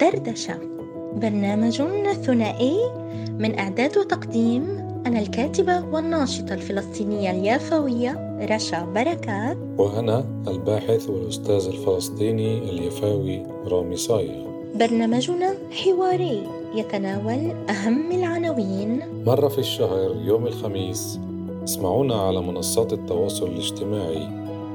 دردشة برنامج ثنائي من إعداد وتقديم أنا الكاتبة والناشطة الفلسطينية اليافوية رشا بركات. وأنا الباحث والأستاذ الفلسطيني اليفاوي رامي صايغ. برنامجنا حواري يتناول أهم العناوين. مرة في الشهر يوم الخميس اسمعونا على منصات التواصل الاجتماعي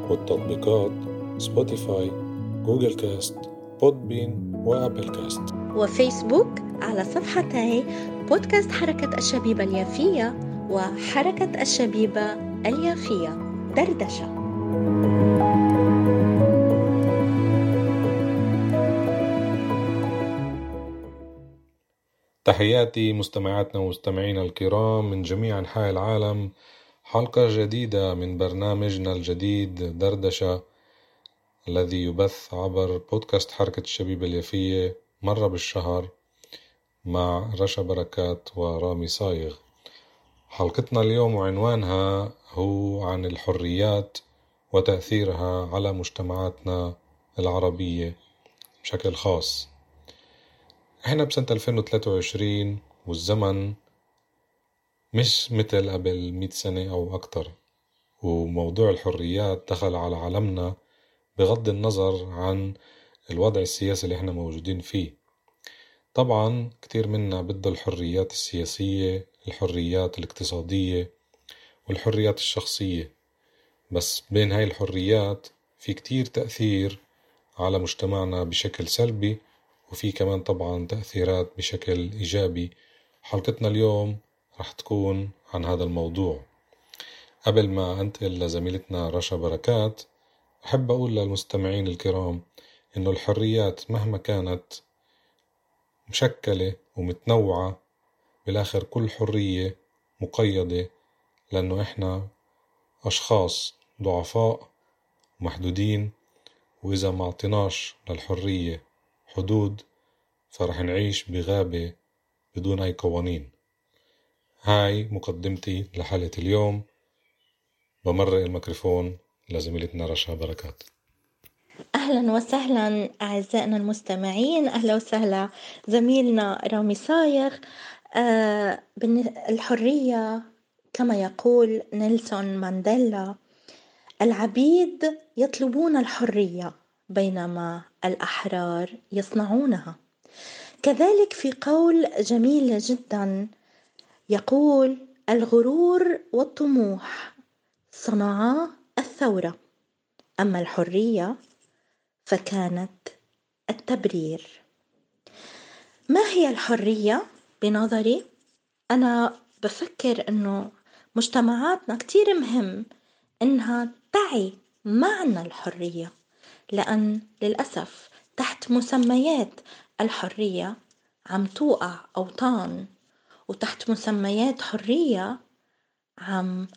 والتطبيقات Spotify Google Cast Podbean و Apple Cast. وفيسبوك على صفحتي بودكاست حركة الشبيبة اليافية وحركة الشبيبة اليافية دردشة. تحياتي مستمعاتنا ومستمعينا الكرام من جميع أنحاء العالم. حلقة جديدة من برنامجنا الجديد دردشة. الذي يبث عبر بودكاست حركة الشبيبة اليافية مرة بالشهر مع رشا بركات ورامي صايغ. حلقتنا اليوم وعنوانها هو عن الحريات وتأثيرها على مجتمعاتنا العربية بشكل خاص. إحنا بسنة 2023 والزمن مش مثل قبل 100 سنة أو أكتر وموضوع الحريات دخل على عالمنا بغض النظر عن الوضع السياسي اللي إحنا موجودين فيه. طبعا كتير منا بده الحريات السياسية الحريات الاقتصادية والحريات الشخصية. بس بين هاي الحريات في كتير تأثير على مجتمعنا بشكل سلبي وفي كمان طبعا تأثيرات بشكل إيجابي. حلقتنا اليوم رح تكون عن هذا الموضوع. قبل ما أنتقل لزميلتنا رشا بركات أحب أقول للمستمعين الكرام إنه الحريات مهما كانت مشكلة ومتنوعة بالآخر كل حرية مقيدة لأنه إحنا أشخاص ضعفاء ومحدودين وإذا ما أعطيناش للحرية حدود فرح نعيش بغابة بدون أي قوانين. هاي مقدمتي لحلقة اليوم. بمرق الميكروفون. لزميلتنا رشا بركات. أهلا وسهلا أعزائنا المستمعين أهلا وسهلا زميلنا رامي صايغ. آه الحرية كما يقول نيلسون مانديلا العبيد يطلبون الحرية بينما الأحرار يصنعونها. كذلك في قول جميل جدا يقول الغرور والطموح صنعا الثورة أما الحرية فكانت التبرير ما هي الحرية بنظري؟ أنا بفكر إنه مجتمعاتنا كتير مهم إنها تعي معنى الحرية لأن للأسف تحت مسميات الحرية عم توقع أوطان وتحت مسميات حرية عم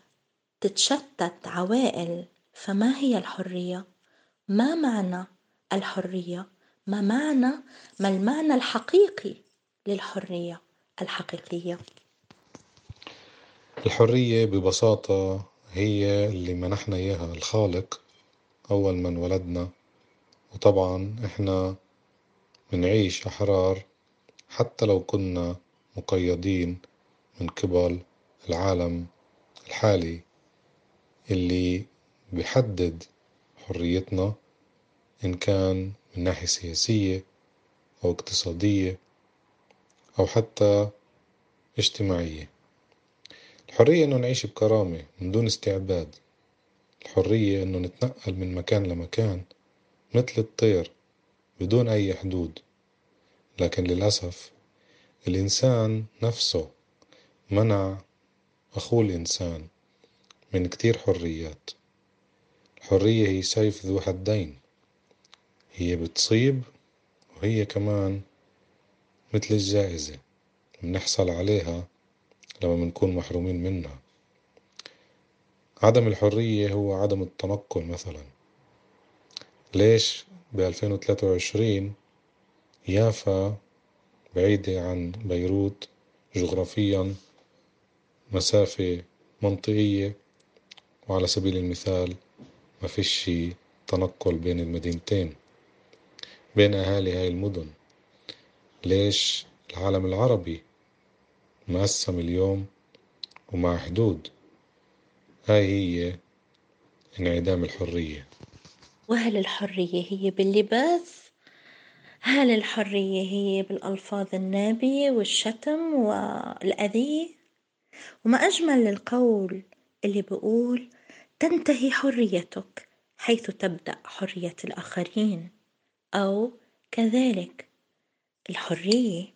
تتشتت عوائل فما هي الحرية؟ ما معنى الحرية؟ ما معنى ما المعنى الحقيقي للحرية الحقيقية؟ الحرية ببساطة هي اللي منحنا إياها الخالق أول ما انولدنا وطبعا إحنا منعيش أحرار حتى لو كنا مقيدين من قبل العالم الحالي اللي بيحدد حريتنا إن كان من ناحية سياسية أو اقتصادية أو حتى اجتماعية. الحرية إنه نعيش بكرامة من دون استعباد. الحرية إنه نتنقل من مكان لمكان مثل الطير بدون أي حدود. لكن للأسف الإنسان نفسه منع أخوه الإنسان. من كتير حريات. الحرية هي سيف ذو حدين. هي بتصيب وهي كمان مثل الجائزة. بنحصل عليها لما بنكون محرومين منها. عدم الحرية هو عدم التنقل مثلا. ليش ب 2023 يافا بعيدة عن بيروت جغرافيا مسافة منطقية وعلى سبيل المثال ما فيش تنقل بين المدينتين بين أهالي هاي المدن ليش العالم العربي مقسم اليوم ومع حدود هاي هي انعدام الحرية وهل الحرية هي باللباس؟ هل الحرية هي بالألفاظ النابية والشتم والأذية؟ وما أجمل القول اللي بيقول تنتهي حريتك حيث تبدأ حرية الآخرين أو كذلك الحرية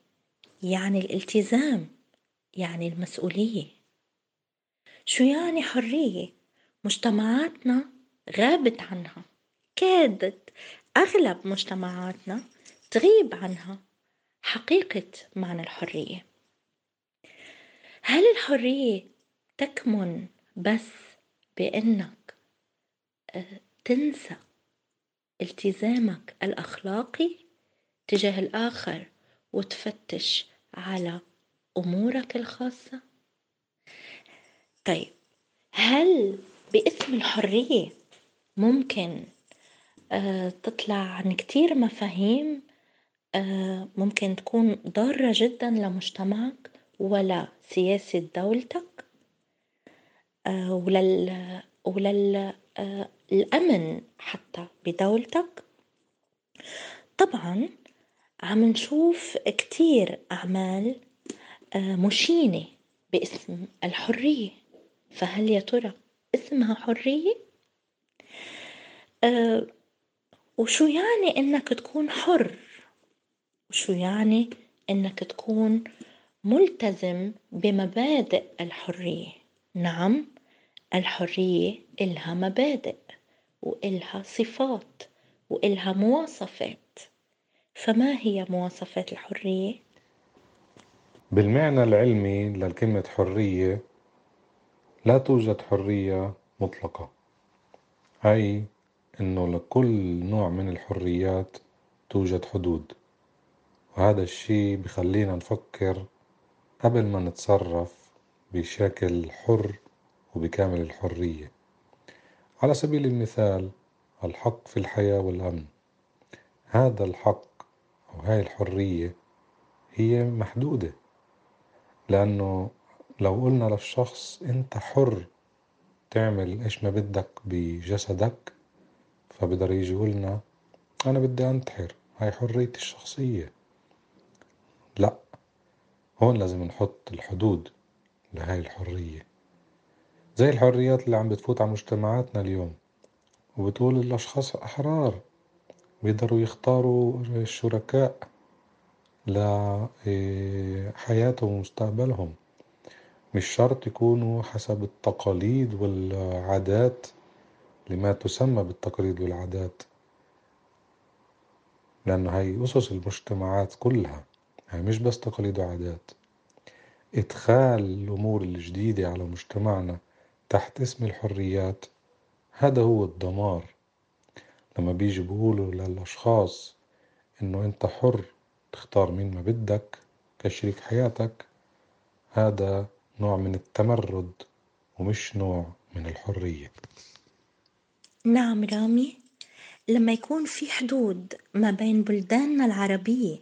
يعني الالتزام يعني المسؤولية شو يعني حرية؟ مجتمعاتنا غابت عنها كادت أغلب مجتمعاتنا تغيب عنها حقيقة معنى الحرية هل الحرية تكمن بس بأنك آه، تنسى التزامك الأخلاقي تجاه الآخر وتفتش على أمورك الخاصة؟ طيب هل باسم الحرية ممكن آه، تطلع عن كتير مفاهيم آه، ممكن تكون ضارة جدا لمجتمعك ولا سياسة دولتك آه، ولل وللأمن حتى بدولتك طبعا عم نشوف كتير أعمال مشينة باسم الحرية فهل يا ترى اسمها حرية؟ وشو يعني إنك تكون حر؟ وشو يعني إنك تكون ملتزم بمبادئ الحرية؟ نعم الحرية إلها مبادئ وإلها صفات وإلها مواصفات. فما هي مواصفات الحرية؟ بالمعنى العلمي لكلمة حرية لا توجد حرية مطلقة. أي أنه لكل نوع من الحريات توجد حدود. وهذا الشي بخلينا نفكر قبل ما نتصرف بشكل حر وبكامل الحرية. على سبيل المثال الحق في الحياة والأمن. هذا الحق أو هاي الحرية هي محدودة لأنه لو قلنا للشخص أنت حر تعمل إيش ما بدك بجسدك فبقدر يجي يقولنا أنا بدي أنتحر. هاي حريتي الشخصية. لأ هون لازم نحط الحدود لهاي الحرية. زي الحريات اللي عم بتفوت على مجتمعاتنا اليوم. وبتقول الأشخاص أحرار. بيقدروا يختاروا الشركاء لحياتهم ومستقبلهم. مش شرط يكونوا حسب التقاليد والعادات لما تسمى بالتقاليد والعادات. لأنه هي أسس المجتمعات كلها. هي مش بس تقاليد وعادات. إدخال الأمور الجديدة على مجتمعنا تحت اسم الحريات. هذا هو الدمار. لما بيجي بيقولوا للأشخاص إنه أنت حر تختار مين ما بدك كشريك حياتك هذا نوع من التمرد ومش نوع من الحرية. نعم رامي. لما يكون في حدود ما بين بلداننا العربية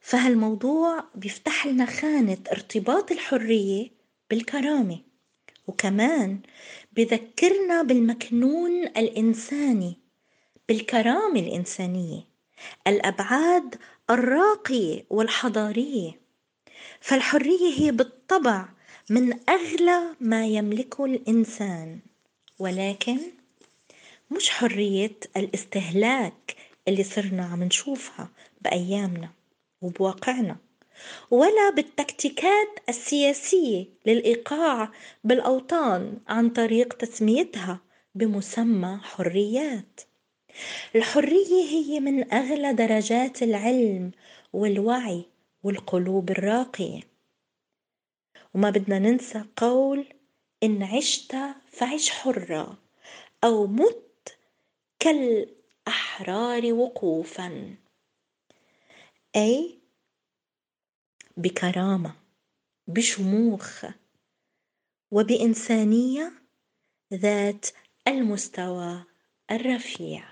فهالموضوع بيفتح لنا خانة ارتباط الحرية بالكرامة. وكمان بذكرنا بالمكنون الإنساني بالكرامة الإنسانية الأبعاد الراقية والحضارية. فالحرية هي بالطبع من أغلى ما يملكه الإنسان. ولكن مش حرية الاستهلاك اللي صرنا عم نشوفها بأيامنا وبواقعنا. ولا بالتكتيكات السياسية للإيقاع بالأوطان عن طريق تسميتها بمسمى حريات. الحرية هي من أغلى درجات العلم والوعي والقلوب الراقية. وما بدنا ننسى قول إن عشت فعش حرة أو مت كالأحرار وقوفا. أي بكرامة بشموخ وبإنسانية ذات المستوى الرفيع.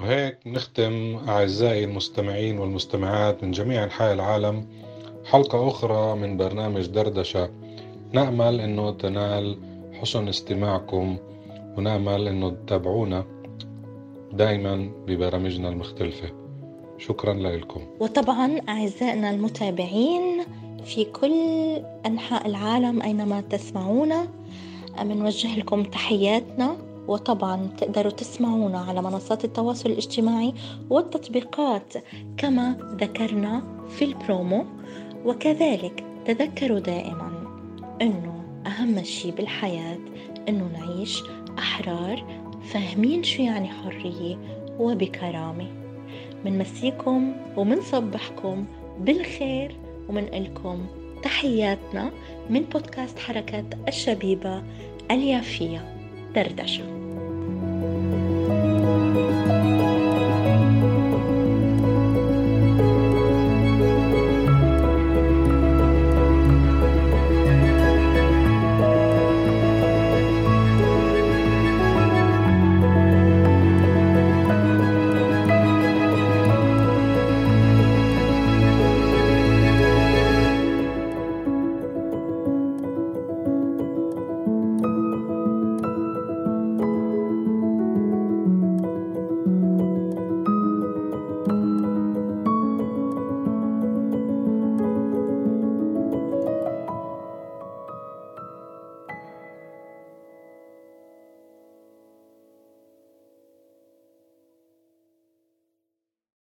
وهيك نختم أعزائي المستمعين والمستمعات من جميع أنحاء العالم حلقة أخرى من برنامج دردشة. نأمل أنه تنال حسن استماعكم ونأمل أنه تتابعونا دائما ببرامجنا المختلفة. شكرا لكم. وطبعا أعزائنا المتابعين في كل أنحاء العالم أينما تسمعونا بنوجه لكم تحياتنا وطبعا تقدروا تسمعونا على منصات التواصل الاجتماعي والتطبيقات كما ذكرنا في البرومو وكذلك تذكروا دائما إنه أهم شيء بالحياة إنه نعيش أحرار فاهمين شو يعني حرية وبكرامة. منمسيكم ومنصبحكم بالخير ومنقلكم تحياتنا من بودكاست حركة الشبيبة اليافية دردشة.